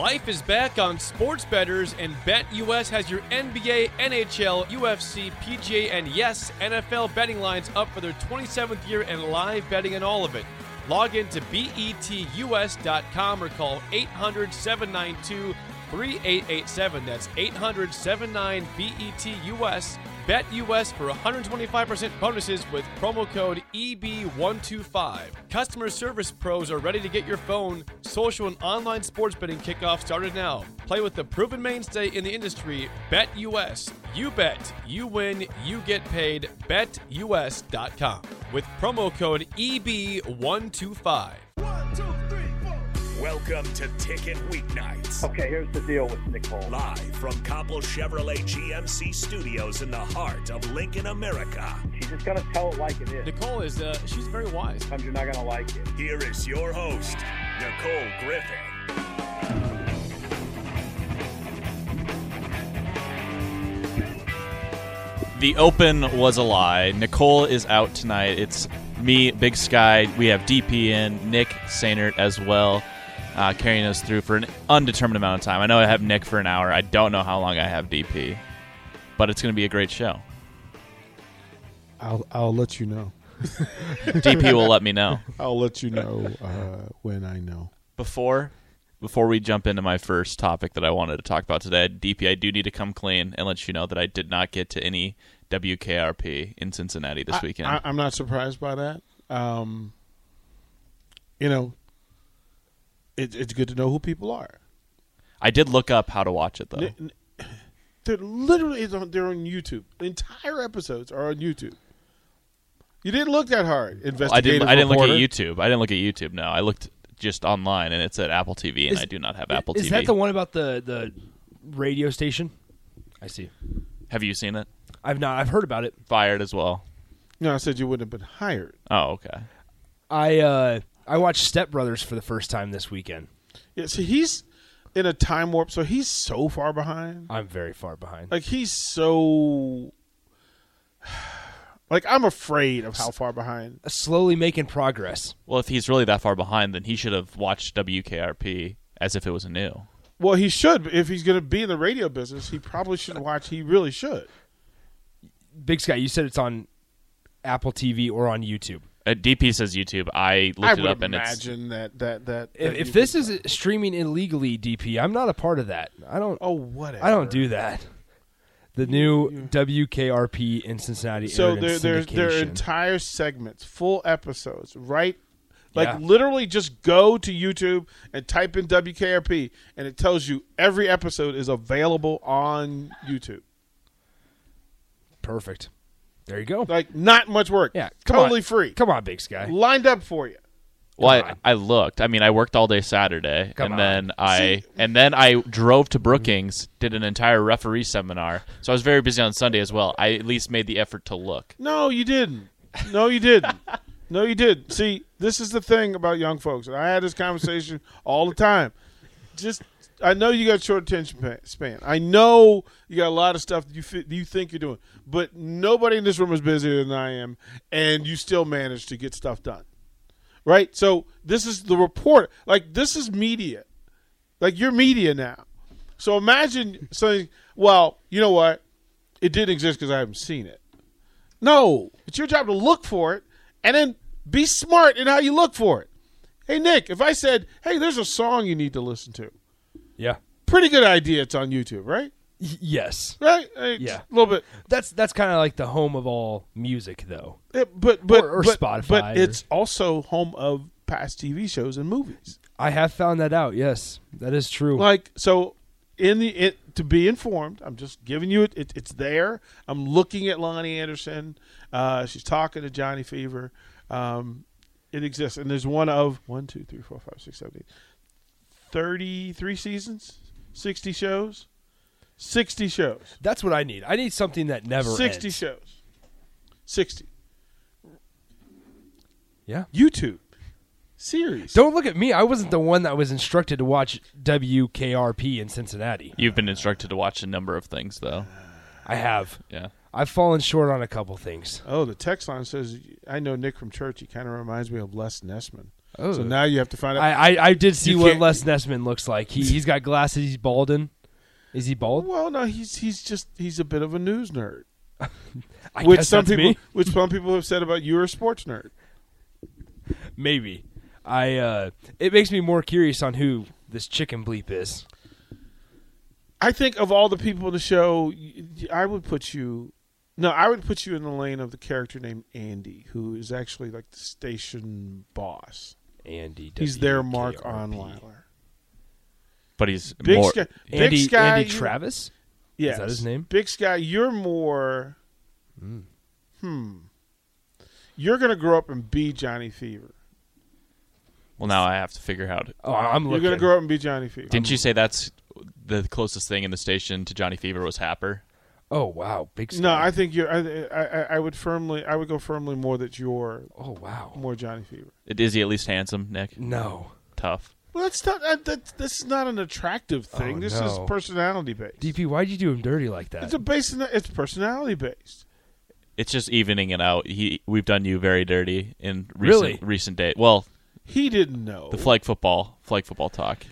Life is back on Sports Betters, and BetUS has your NBA, NHL, UFC, PGA, and yes, NFL betting lines up for their 27th year and live betting on all of it. Log in to betus.com or call 800 792 3887. That's 800 79 BETUS. Bet US for 125% bonuses with promo code EB125. Customer service pros are ready to get your phone, social, and online sports betting kickoff started now. Play with the proven mainstay in the industry, Bet US. You bet, you win, you get paid. BetUS.com with promo code EB125. Welcome to Ticket Weeknights. Okay, here's the deal with Nicole. Live from Copple Chevrolet GMC studios in the heart of Lincoln, America. She's just gonna tell it like it is. Nicole is, uh, she's very wise. Sometimes you're not gonna like it. Here is your host, Nicole Griffin. The open was a lie. Nicole is out tonight. It's me, Big Sky. We have DP in, Nick Sainert as well, uh, carrying us through for an undetermined amount of time. I know I have Nick for an hour. I don't know how long I have DP, but it's going to be a great show. I'll I'll let you know. DP will let me know. I'll let you know uh, when I know. Before before we jump into my first topic that I wanted to talk about today, DP, I do need to come clean and let you know that I did not get to any WKRP in Cincinnati this I- weekend. I, am not surprised by that. Um, you know, it, it's good to know who people are. I did look up how to watch it though. N- n- They're literally it's on, they're on YouTube. The entire episodes are on YouTube. You didn't look that hard. I didn't. I didn't look at. YouTube. I didn't look at YouTube. No, I looked just online, and it's at Apple TV, and Is- I do not have Apple Is TV. Is that the one about the the radio station? I see. Have you seen it? I've not. I've heard about it. Fired as well. No, I said you wouldn't have been hired. Oh, okay. I uh I watched Step Brothers for the first time this weekend. Yeah, so he's in a time warp. So he's so far behind. I'm very far behind. Like he's so. Like I'm afraid of how far behind. Slowly making progress. Well, if he's really that far behind, then he should have watched WKRP as if it was new. Well, he should. If he's going to be in the radio business, he probably should watch. He really should. Big Sky, you said it's on Apple TV or on YouTube. Uh, DP says YouTube. I I looked it would up, and it's I imagine that that that. If, that if you this could- is streaming illegally, DP, I'm not a part of that. I don't. oh whatever, I don't do that. The new WKRP in Cincinnati. So aired in there, there's there are entire segments, full episodes, right? Like Yeah. literally, just go to YouTube and type in WKRP, and it tells you every episode is available on YouTube. perfect. There you go. Like not much work. Yeah, totally on. free. Come on, Big Sky. Lined up for you. well, I, I looked. I mean, I worked all day Saturday, Come and on. then I and then I drove to Brookings, did an entire referee seminar. So I was very busy on Sunday as well. I at least made the effort to look. No, you didn't. No, you didn't. no, you did. See, this is the thing about young folks. And I had this conversation all the time. Just, I know you got short attention span. I know you got a lot of stuff that you you think you're doing, but nobody in this room is busier than I am, and you still manage to get stuff done. Right? So this is the report. Like this is media. Like you're media now. So imagine saying, "Well, you know what? It didn't exist because I haven't seen it." No, it's your job to look for it and then be smart in how you look for it. Hey, Nick, if I said, hey, there's a song you need to listen to, Yeah. Pretty good idea. It's on YouTube, right? Y- yes. Right? Uh, Yeah. a little bit. That's that's kind of like the home of all music, though. Uh, but but Or- or but, Spotify But or- it's also home of past TV shows and movies. I have found that out. Yes, that is true. Like so, in the it, to be informed, I'm just giving you it, it. It's there. I'm looking at Loni Anderson. Uh, she's talking to Johnny Fever. Um, it exists, and there's one of one, two, three, four, five, six, seven, eight. Thirty-three seasons, sixty shows, sixty shows, That's what I need. I need something that never sixty ends. shows, sixty. Yeah. YouTube series. Don't look at me. I wasn't the one that was instructed to watch WKRP in Cincinnati. You've been instructed to watch a number of things, though. I have. Yeah. I've fallen short on a couple things. Oh, the text line says, "I know Nick from church. He kind of reminds me of Les Nessman." Oh. So now you have to find out. I, I, I did see what Les Nessman looks like. He he's got glasses. He's balding. Is he bald? well, no, he's he's just he's a bit of a news nerd, I which some people me. which some people have said about you're a sports nerd. Maybe. I. uh It makes me more curious on who this chicken bleep is. I think of all the people in the show, I would put you. No, I would put you in the lane of the character named Andy, who is actually like the station boss. Andy. He's their Mark WKRP. Onweiler. But he's Big more. Sky, Big Andy Sky, Andy you- Travis. Yes. that his name? Big Sky, you're more. Hmm. You're gonna grow up and be Johnny Fever. Well, now I have to figure out. Oh, I'm looking. You're gonna grow up and be Johnny Fever. Didn't you say that's the closest thing in the station to Johnny Fever was Happer? Oh wow, big. No. I think you're. I, I, I would firmly. I would go firmly more that you're Oh wow. more Johnny Fever. Is he at least handsome, Nick? No. Tough. Well, that's not. Uh, that, that, this is not an attractive oh, thing. Oh, this is personality based. DP, why'd you do him dirty like that? It's a based. in- It's personality based. It's just evening it out. He, we've done you very dirty in recent, Really? recent date. Well, He didn't know. the flag football, flag football talk.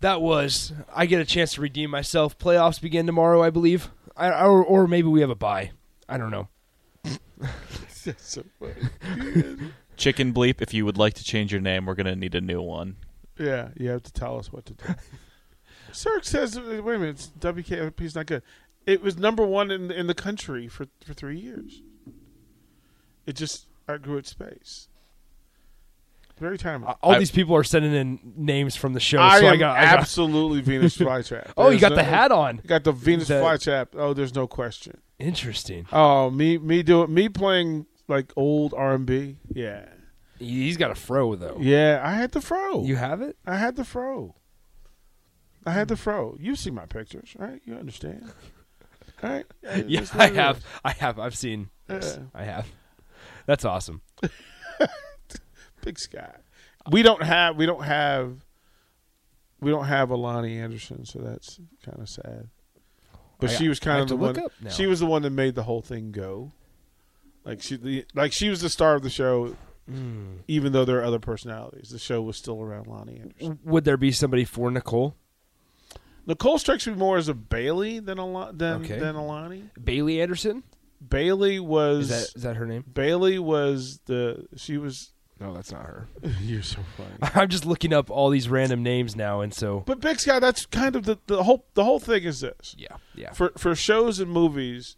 that was. I get a chance to redeem myself. Playoffs begin tomorrow, I believe. I, or, or maybe we have a buy. I don't know. That's so funny. Chicken bleep. If you would like to change your name, we're gonna need a new one. yeah, you have to tell us what to do. Cirque says, "Wait a minute, it's WKRP is not good." It was number one in in the country for for three years. It just outgrew its space. Very timely. Uh, all I- these people are sending in names from the show, I so am I got. I got absolutely Venus flytrap. oh, you got no- the hat on. You got the Venus The- flytrap. Oh, there's no question. Interesting. Oh, me me doing me playing like old R and B. Yeah, He's got a fro though. yeah. I had the fro. You have it? I had the fro. I had the fro. You see my pictures, right? You understand, all right? Yeah, That's I have. I have. I've seen. This. Yeah. I have. That's awesome. Big sky. We don't have. We don't have. We don't have Alani Anderson, so that's kind of sad. But she was kind of the one. She was the one that made the whole thing go. Like she, the, like she was the star of the show, Hmm. even though there are other personalities. The show was still around Loni Anderson. Would there be somebody for Nicole? Nicole strikes me more as a Bailey than a than Okay. than Alani. Bailey Anderson? Bailey was Is that is that her name? Bailey was the she was. No, that's not her. You're so funny. I'm just looking up all these random names now, and so But Big Sky, that's kind of the the whole the whole thing is this. yeah, yeah. For for shows and movies,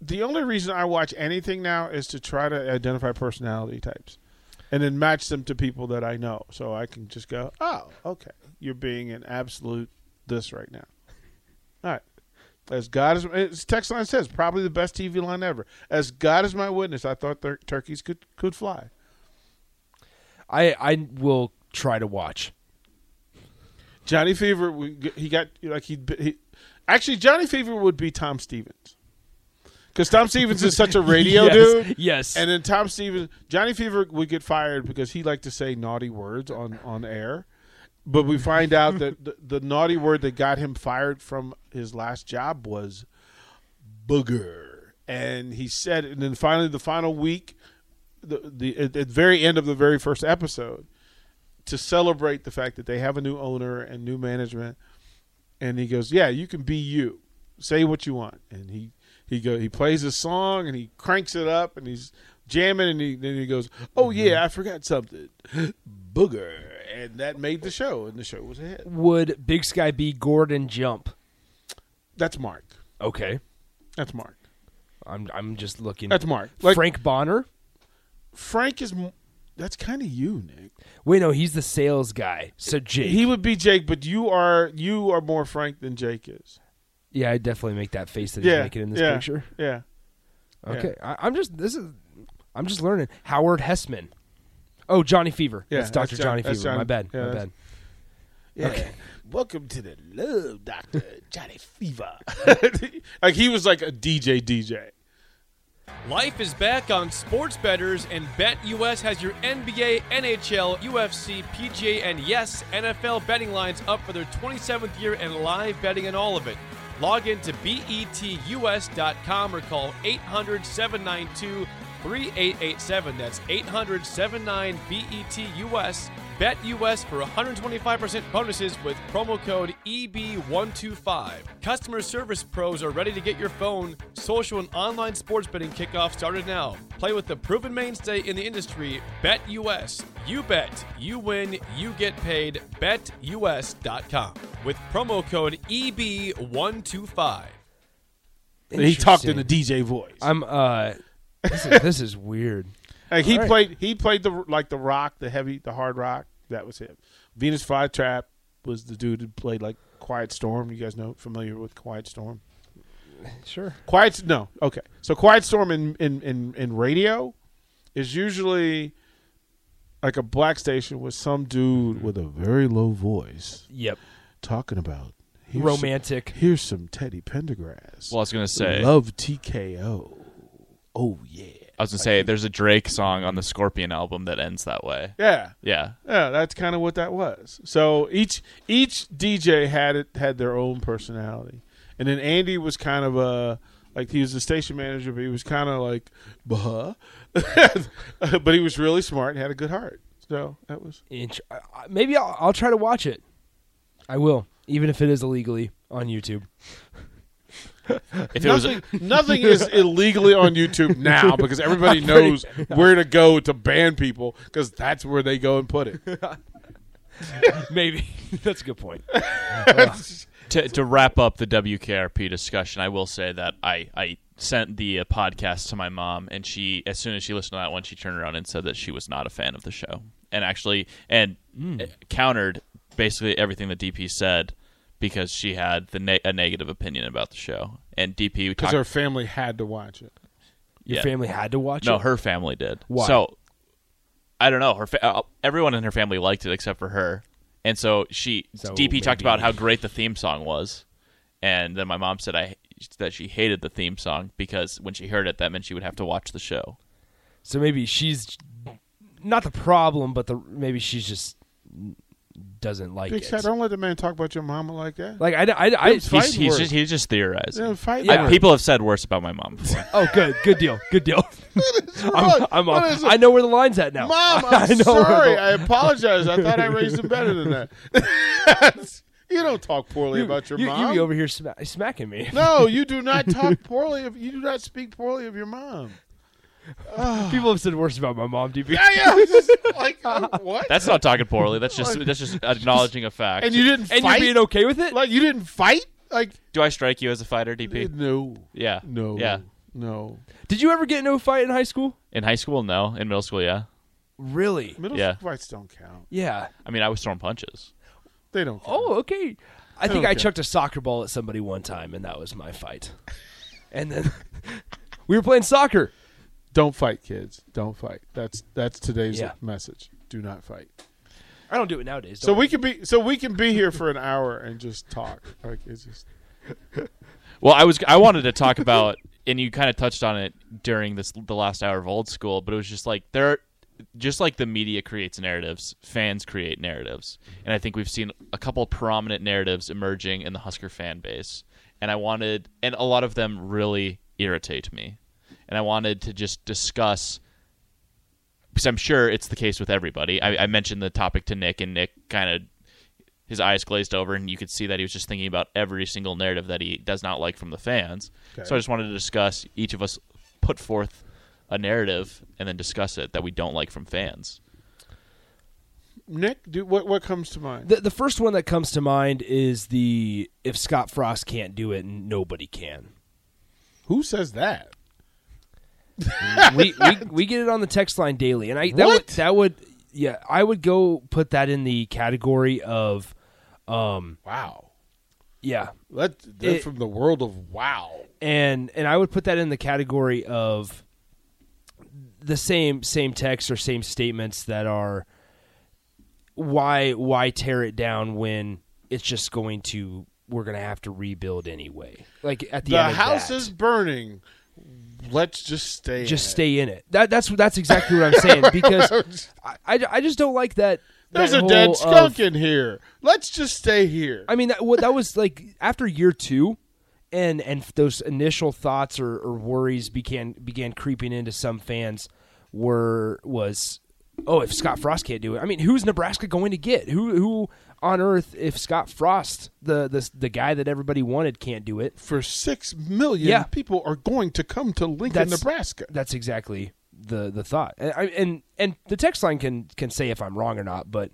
the only reason I watch anything now is to try to identify personality types, and then match them to people that I know, so I can just go, oh, okay, you're being an absolute this right now. All right. As God is, as text line says, probably the best TV line ever. As God is my witness, I thought tur- turkeys could could fly. I I will try to watch. Johnny Fever, he got like he, he actually Johnny Fever would be Tom Stevens because Tom Stevens is such a radio Yes, dude. Yes. And then Tom Stevens, Johnny Fever would get fired because he liked to say naughty words on on air. But we find out that the, the naughty word that got him fired from his last job was booger. And he said, and then finally, the final week, the the at the very end of the very first episode, to celebrate the fact that they have a new owner and new management, and he goes, "Yeah, you can be you. Say what you want." And he he go he plays his song and he cranks it up and he's jamming and he then he goes, "Oh mm-hmm. yeah, I forgot something, booger." and that made the show, and the show was a hit. Would Big Sky be Gordon Jump? That's Mark. Okay. That's Mark. I'm I'm just looking. That's Mark. Like Frank Bonner. Frank is. That's kind of you, Nick. Wait, no, he's the sales guy. So Jake. He would be Jake, but you are you are more Frank than Jake is. yeah, I definitely make that face that yeah, he's making in this yeah, picture. Yeah. Okay, I, I'm just this is I'm just learning. Howard Hesseman. Oh, Johnny Fever. Yeah, that's Doctor John- Johnny Fever. Johnny- My bad. yeah, My that's- bad. Yeah. Okay. Welcome to the Love Doctor Johnny Fever. like he was like a DJ DJ. Life is back on Sports Betters, and BetUS has your NBA, NHL, UFC, PGA, and yes, NFL betting lines up for their 27th year and live betting on all of it. Log in to betus.com or call 800 792 3887. That's 800 79 BETUS. BetUS for 125% bonuses with promo code E EB125. Customer service pros are ready to get your phone, social, and online sports betting kickoff started now. Play with the proven mainstay in the industry, Bet US. You bet, you win, you get paid. BetUS.com with promo code E EB125. He talked in a DJ voice. I'm uh this is, this is weird. Like he All right. played he played the like the rock, the heavy, the hard rock. That was him. Venus Flytrap was the dude who played like Quiet Storm. You guys know familiar with Quiet Storm? Sure. Quiet no, okay. So Quiet Storm in in in, in radio is usually like a black station with some dude mm-hmm. with a very low voice Yep. talking about here's Romantic. Some, here's some Teddy Pendergrass. Well, I was gonna say. love TKO. Oh yeah, I was gonna say there's a Drake song on the Scorpion album that ends that way. yeah. Yeah. Yeah, that's kind of what that was. So each each DJ had it had their own personality, and then Andy was kind of a like he was the station manager, but he was kind of like bah, but he was really smart and had a good heart. So that was Int- uh, maybe I'll, I'll try to watch it. I will, even if it is illegally on YouTube. If it was nothing. nothing is illegally on YouTube now because everybody knows where to go to ban people because that's where they go and put it. Maybe that's a good point. to, to wrap up the WKRP discussion, I will say that I, I sent the uh, podcast to my mom, and she, as soon as she listened to that one, she turned around and said that she was not a fan of the show, and actually, and uh, countered basically everything that DP said because she had the ne- a negative opinion about the show, and DP Because talked- her family had to watch it. Your Yeah. family had to watch no, it. her family did. Why? So I don't know. Her fa- uh, everyone in her family liked it except for her, and so she So DP talked about how great the theme song was, and then my mom said I that she hated the theme song because when she heard it, that meant she would have to watch the show. So maybe she's not the problem, but the maybe she's just doesn't like Big it. Cat, don't let the man talk about your mama like that. Like I, I, I, It's He's, Fighting he's just he's just theorizing. Fight Yeah. I- people have said worse about my mom before. oh, good, good deal, good deal. I'm, wrong? I'm off. I know where the line's at now. Mom, I I'm know sorry. the- I apologize. I thought I raised him better than that. you don't talk poorly you, about your you, mom. You be over here sma- smacking me. no, you do not talk poorly. Of, you do not speak poorly of your mom. People have said worse about my mom, DP. Yeah, yeah. Just like uh, what? That's not talking poorly. That's just that's just acknowledging a fact. and you didn't and fight. you're being okay with it? like you didn't fight. Like Do I strike you as a fighter, DP? no, Yeah. no, Yeah. no. Did you ever get into a fight in high school? In high school, no. In middle school, yeah. Really? Middle Yeah. school fights don't count. Yeah. I mean, I was throwing punches. They don't. Count. Oh, okay. I think I Okay. chucked a soccer ball at somebody one time, and that was my fight. And then we were playing soccer. Don't fight, kids. Don't fight. That's that's today's Yeah. message. Do not fight. I don't do it nowadays. So don't we can be so we can be here for an hour and just talk. Like it's just Well, I was I wanted to talk about, and you kind of touched on it during this the last hour of old school, but it was just like there, just like the media creates narratives, fans create narratives, and I think we've seen a couple prominent narratives emerging in the Husker fan base, and I wanted, and a lot of them really irritate me, and I wanted to just discuss. Because I'm sure it's the case with everybody. I, I mentioned the topic to Nick, and Nick kind of his eyes glazed over, and you could see that he was just thinking about every single narrative that he does not like from the fans. Okay. So I just wanted to discuss each of us put forth a narrative and then discuss it that we don't like from fans. Nick, do, what what comes to mind? The the first one that comes to mind is the if Scott Frost can't do it, nobody can. Who says that? we, we we get it on the text line daily, and I that What? would that would yeah I would go put that in the category of um Wow. yeah That, that's It- from the world of wow. and and I would put that in the category of the same same text or same statements that are why why tear it down when it's just going to we're going to have to rebuild anyway. Like at the, The house that. is burning. Let's just stay. just in it. stay in it. That that's that's exactly what I'm saying because I, I, I just don't like that. There's that a dead skunk of- in here. Let's just stay here. I mean, that what that was like after year two, and and those initial thoughts or, or worries began began creeping into some fans. Were was oh if Scott Frost can't do it, I mean, who's Nebraska going to get? Who who on earth if Scott Frost, the the the guy that everybody wanted, can't do it? For six million Yeah. people are going to come to Lincoln, That's- Nebraska. That's exactly the the thought. And I, and and the text line can can say if I'm wrong or not, but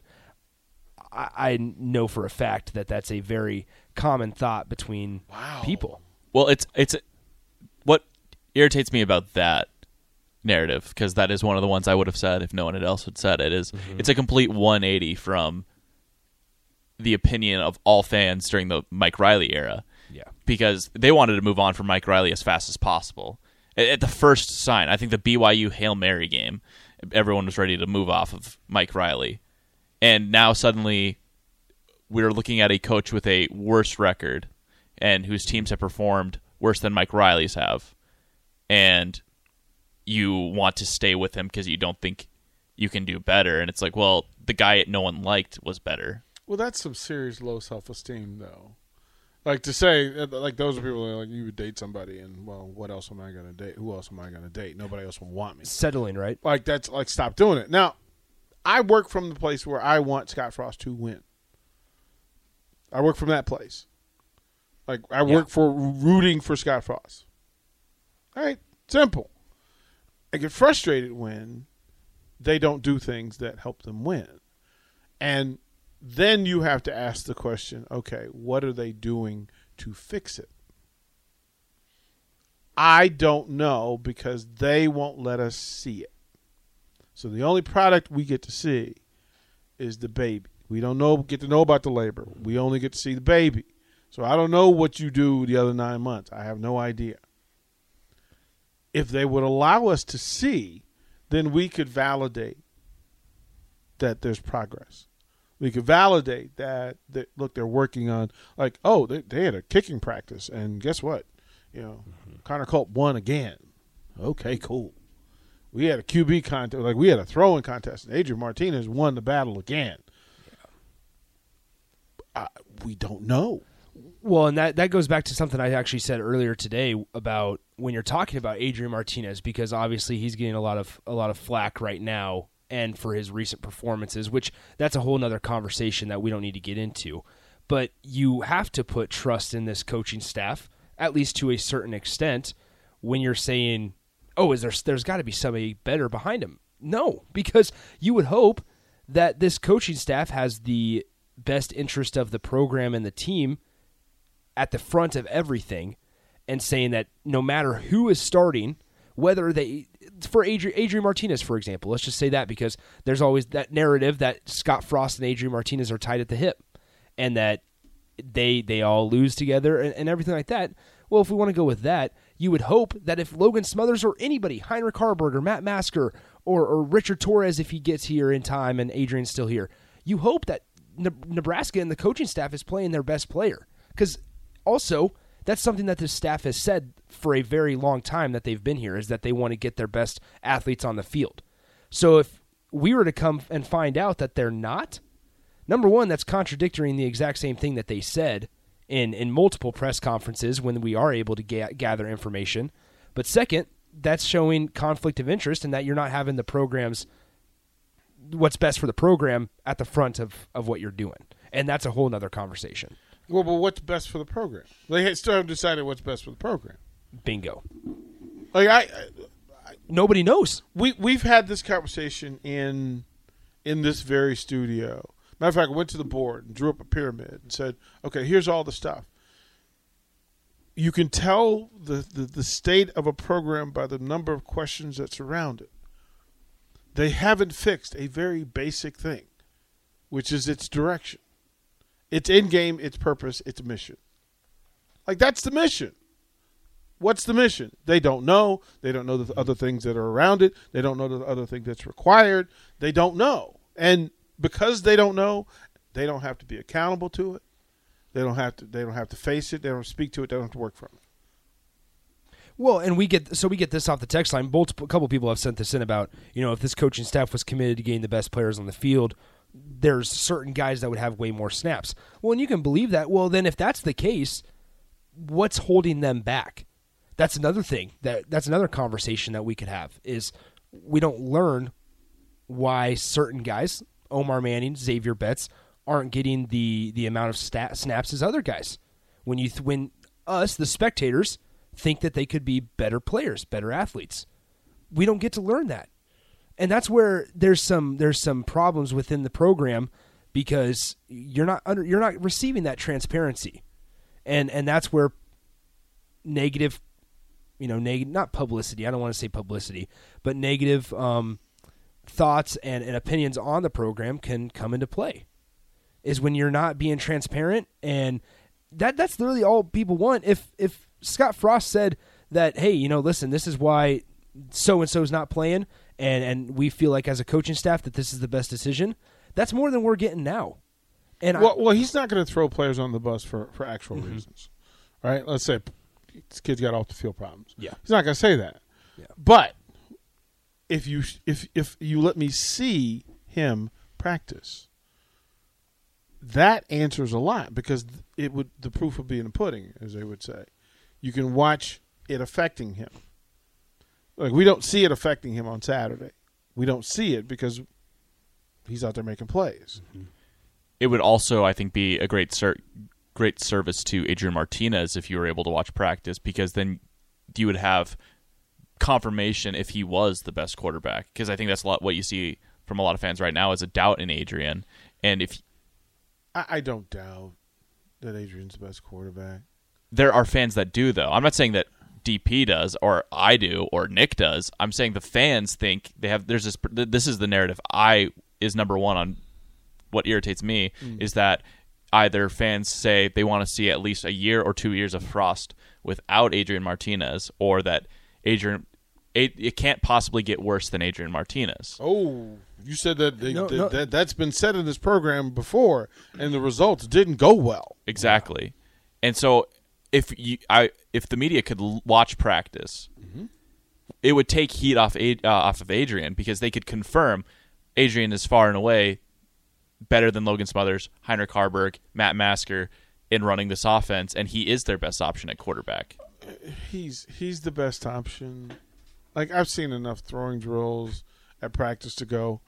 I, I know for a fact that that's a very common thought between people. Well, it's it's what irritates me about that narrative because that is one of the ones I would have said if no one else had said it. is- mm-hmm. it's a complete 180 from the opinion of all fans during the Mike Riley era. Yeah. because they wanted to move on from Mike Riley as fast as possible. At, at the first sign, I think the BYU Hail Mary game, everyone was ready to move off of Mike Riley, and now suddenly we're looking at a coach with a worse record and whose teams have performed worse than Mike Riley's have, and you want to stay with him because you don't think you can do better. And it's like, well, the guy no one liked was better. Well, that's some serious low self esteem, though. Like to say, uh, like those are people that are like you would date somebody, and well, what else am I going to date? Who else am I going to date? Nobody else will want me. Settling, right? Like that's like stop doing it. Now, I work from the place where I want Scott Frost to win. I work from that place. Like I work for rooting for Scott Frost. All right, simple. I get frustrated when they don't do things that help them win. And then you have to ask the question, okay, what are they doing to fix it? I don't know because they won't let us see it. So the only product we get to see is the baby. We don't know get to know about the labor. We only get to see the baby. So I don't know what you do the other 9 months. I have no idea. If they would allow us to see, then we could validate that there's progress. We could validate that, that look, they're working on like, oh, they, they had a kicking practice, and guess what? You know, Connor Culp won again. Okay, cool. We had a QB contest, like we had a throwing contest, and Adrian Martinez won the battle again. Uh, we don't know. Well, and that, that goes back to something I actually said earlier today about when you're talking about Adrian Martinez, because obviously he's getting a lot of a lot of flack right now, and for his recent performances, which that's a whole nother conversation that we don't need to get into. But you have to put trust in this coaching staff, at least to a certain extent, when you're saying, "Oh, is there? There's got to be somebody better behind him." No, because you would hope that this coaching staff has the best interest of the program and the team at the front of everything and saying that no matter who is starting, whether they for Adrian, Adrian Martinez, for example, let's just say that because there's always that narrative that Scott Frost and Adrian Martinez are tied at the hip and that they they all lose together and, and everything like that. Well, if we want to go with that, you would hope that if Logan Smothers or anybody, Heinrich Harburger, or Matt Masker, or, or Richard Torres, if he gets here in time and Adrian's still here, you hope that Ne- Nebraska and the coaching staff is playing their best player. Because also, that's something that the staff has said for a very long time that they've been here is that they want to get their best athletes on the field. So if we were to come and find out that they're not, number one, that's contradicting the exact same thing that they said in in multiple press conferences when we are able to ga- gather information. But second, that's showing conflict of interest and that you're not having the programs what's best for the program at the front of, of what you're doing. And that's a whole nother conversation. Well, but what's best for the program? They still haven't decided what's best for the program. Bingo. Like I, Nobody knows. we we've had this conversation in in this very studio. Matter of fact, I went to the board and drew up a pyramid and said, "Okay, here's all the stuff." You can tell the, the, the state of a program by the number of questions that surround it. They haven't fixed a very basic thing, which is its direction, its end game, its purpose, its mission. Like that's the mission. What's the mission? They don't know. They don't know the other things that are around it. They don't know the other thing that's required. They don't know. And because they don't know, they don't have to be accountable to it. They don't have to they don't have to face it. They don't speak to it. They don't have to work from it. Well, and we get so we get this off the text line. Multiple, a couple people have sent this in about you know if this coaching staff was committed to getting the best players on the field, there's certain guys that would have way more snaps. Well, and you can believe that. Well, then if that's the case, what's holding them back? That's another thing that that's another conversation that we could have is we don't learn why certain guys, Omar Manning, Xavier Betts, aren't getting the the amount of stat, snaps as other guys. When you th- when us the spectators think that they could be better players, better athletes, we don't get to learn that, and that's where there's some there's some problems within the program because you're not under you're not receiving that transparency, and and that's where negative, you know, negative not publicity. I don't want to say publicity, but negative um, thoughts and, and opinions on the program can come into play. Is when you're not being transparent, and that that's literally all people want. If if Scott Frost said that, hey, you know, listen, this is why so and so is not playing, and and we feel like as a coaching staff that this is the best decision. That's more than we're getting now. And well, I, well, he's not going to throw players on the bus for for actual Mm-hmm. reasons, right? Let's say this kid's got off the field problems. Yeah. he's not going to say that. Yeah. But if you if if you let me see him practice, that answers a lot because it would the proof would be in the pudding, as they would say. You can watch it affecting him. Like we don't see it affecting him on Saturday. We don't see it because he's out there making plays. Mm-hmm. It would also, I think, be a great ser- great service to Adrian Martinez if you were able to watch practice because then you would have confirmation if he was the best quarterback because I think that's a lot what you see from a lot of fans right now is a doubt in Adrian and if I, I don't doubt that Adrian's the best quarterback. there are fans that do though. I'm not saying that DP does or I do or Nick does. I'm saying the fans think they have there's this this is the narrative I is number 1 on what irritates me mm. is that either fans say they want to see at least a year or 2 years of Frost without Adrian Martinez or that Adrian it, it can't possibly get worse than Adrian Martinez. Oh, you said that, they, No, that, no. that that's been said in this program before, and the results didn't go well. Exactly. And so if you I if the media could l- watch practice, it would take heat off Ad- uh, off of Adrian because they could confirm Adrian is far and away better than Logan Smothers, Heinrich Haarberg, Matt Masker in running this offense and he is their best option at quarterback. He's he's the best option. Like I've seen enough throwing drills at practice to go.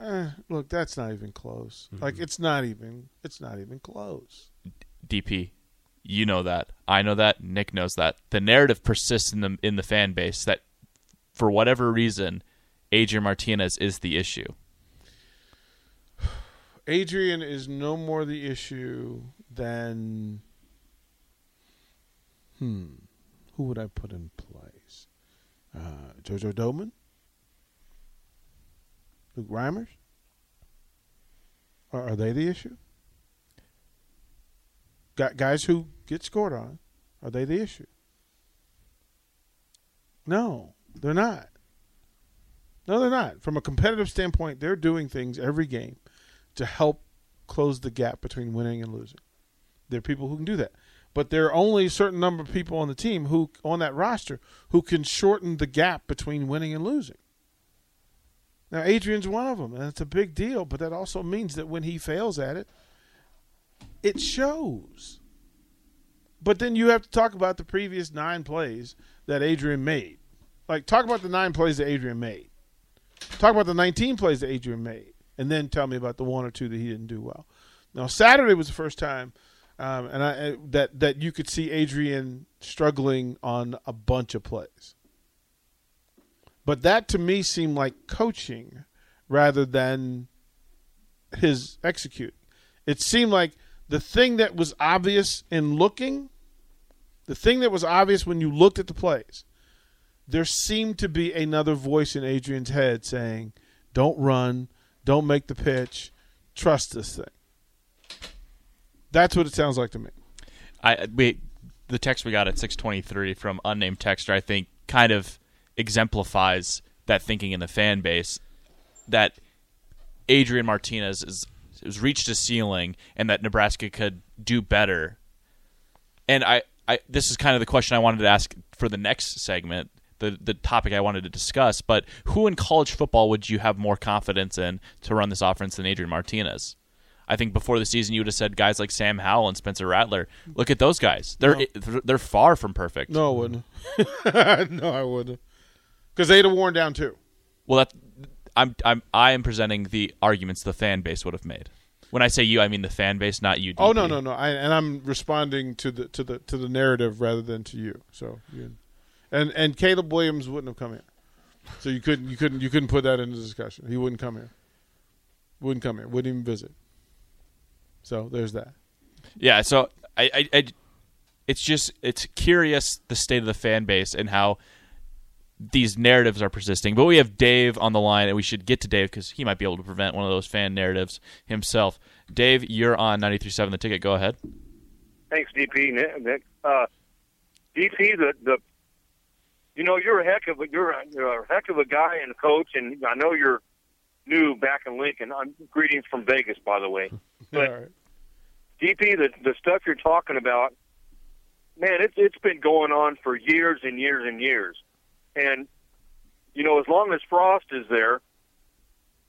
Eh, look, that's not even close. Like it's not even it's not even close. DP, you know that. I know that. Nick knows that. The narrative persists in the in the fan base that for whatever reason Adrian Martinez is the issue. Adrian is no more the issue than hmm. Who would I put in place? Uh, JoJo Domann, Luke Reimers. Are, are they the issue? Got guys who get scored on. Are they the issue? No, they're not. No, they're not. From a competitive standpoint, they're doing things every game to help close the gap between winning and losing. There are people who can do that. But there are only a certain number of people on the team who on that roster who can shorten the gap between winning and losing. Now Adrian's one of them, and it's a big deal, but that also means that when he fails at it, it shows. But then you have to talk about the previous 9 plays that Adrian made. Like talk about the 9 plays that Adrian made. Talk about the 19 plays that Adrian made, and then tell me about the one or two that he didn't do well. Now Saturday was the first time, um, and I that that you could see Adrian struggling on a bunch of plays. But that to me seemed like coaching rather than his execute. It seemed like the thing that was obvious in looking, the thing that was obvious when you looked at the plays, there seemed to be another voice in Adrian's head saying, "Don't run, don't make the pitch, trust this thing." That's what it sounds like to me. I we the text we got at 623 from unnamed texter I think kind of exemplifies that thinking in the fan base that Adrian Martinez is has reached a ceiling and that Nebraska could do better. And I, I this is kind of the question I wanted to ask for the next segment, the the topic I wanted to discuss, but who in college football would you have more confidence in to run this offense than Adrian Martinez? I think before the season you would have said guys like Sam Howell and Spencer Rattler. Look at those guys; they're No. they're far from perfect. No, I wouldn't. no, I wouldn't. Because they'd have worn down too. Well, that I'm I'm I am presenting the arguments the fan base would have made. When I say you, I mean the fan base, not you. Oh no, no, no! I, and I'm responding to the to the to the narrative rather than to you. So, you, and and Caleb Williams wouldn't have come here. So you couldn't you couldn't you couldn't put that in the discussion. He wouldn't come here. Wouldn't come here. Wouldn't even visit. So there's that. Yeah, so I, I, I, it's just it's curious the state of the fan base and how these narratives are persisting. But we have Dave on the line, and we should get to Dave because he might be able to prevent one of those fan narratives himself. Dave, you're on 93.7 The Ticket. Go ahead. Thanks, DP. Nick. Nick. Uh, DP, the the, you know, you're a heck of a you're a, you're a heck of a guy and a coach, and I know you're new back in Lincoln. I'm greetings from Vegas, by the way. But right. DP, the the stuff you're talking about, man, it's it's been going on for years and years and years, and you know, as long as Frost is there,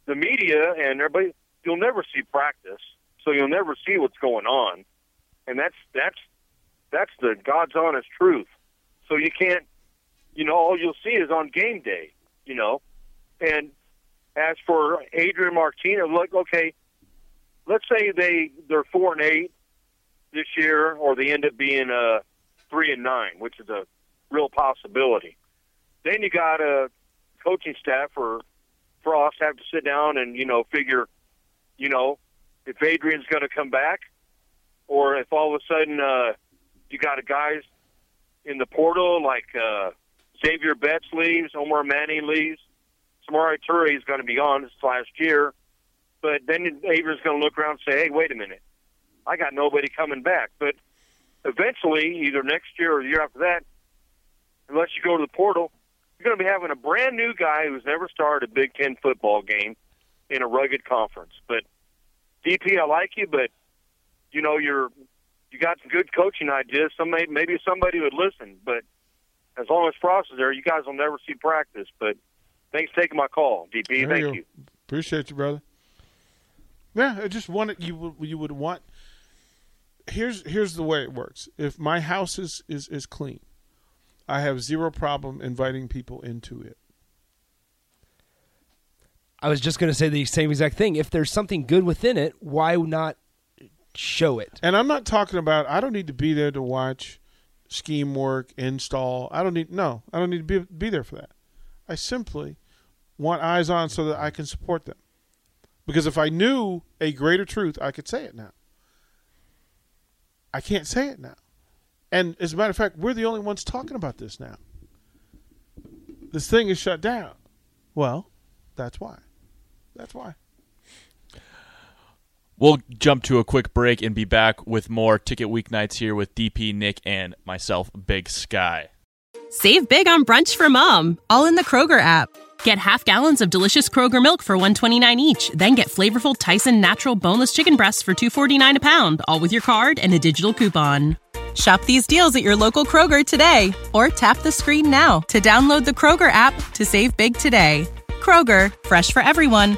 the media and everybody, you'll never see practice, so you'll never see what's going on, and that's that's that's the God's honest truth. So you can't, you know, all you'll see is on game day, you know, and as for Adrian Martinez, look, okay, let's say they they're four and eight this year, or they end up being uh three and nine, which is a real possibility. Then you got a coaching staff or Frost have to sit down and you know figure, you know, if Adrian's going to come back, or if all of a sudden uh, you got a guys in the portal like uh, Xavier Betts leaves, Omar Manning leaves, Samori Toure is going to be gone this last year. But then Adrian's going to look around and say, "Hey, wait a minute, I got nobody coming back." But eventually, either next year or the year after that, unless you go to the portal, you're going to be having a brand new guy who's never started a Big Ten football game in a rugged conference. But DP, I like you, but you know you're you got some good coaching ideas. Somebody maybe somebody would listen, but as long as Frost is there, you guys will never see practice. But thanks for taking my call, DP. There Thank you you. Appreciate you, brother. Yeah, I just wanted you you would want. Here's here's the way it works. If my house is is is clean, I have zero problem inviting people into it. I was just going to say the same exact thing. If there's something good within it, why not show it? And I'm not talking about. I don't need to be there to watch scheme work, install. I don't need. No, I don't need to be be there for that. I simply want eyes on so that I can support them. Because if I knew a greater truth, I could say it now. I can't say it now. And as a matter of fact, we're the only ones talking about this now. This thing is shut down. Well, that's why. That's why. We'll jump to a quick break and be back with more Ticket Weeknights here with DP, Nick, and myself, Big Sky. Save big on brunch for mom, all in the Kroger app. Get half gallons of delicious Kroger milk for 129 each, then get flavorful Tyson natural boneless chicken breasts for 249 a pound, all with your card and a digital coupon. Shop these deals at your local Kroger today or tap the screen now to download the Kroger app to save big today. Kroger, fresh for everyone.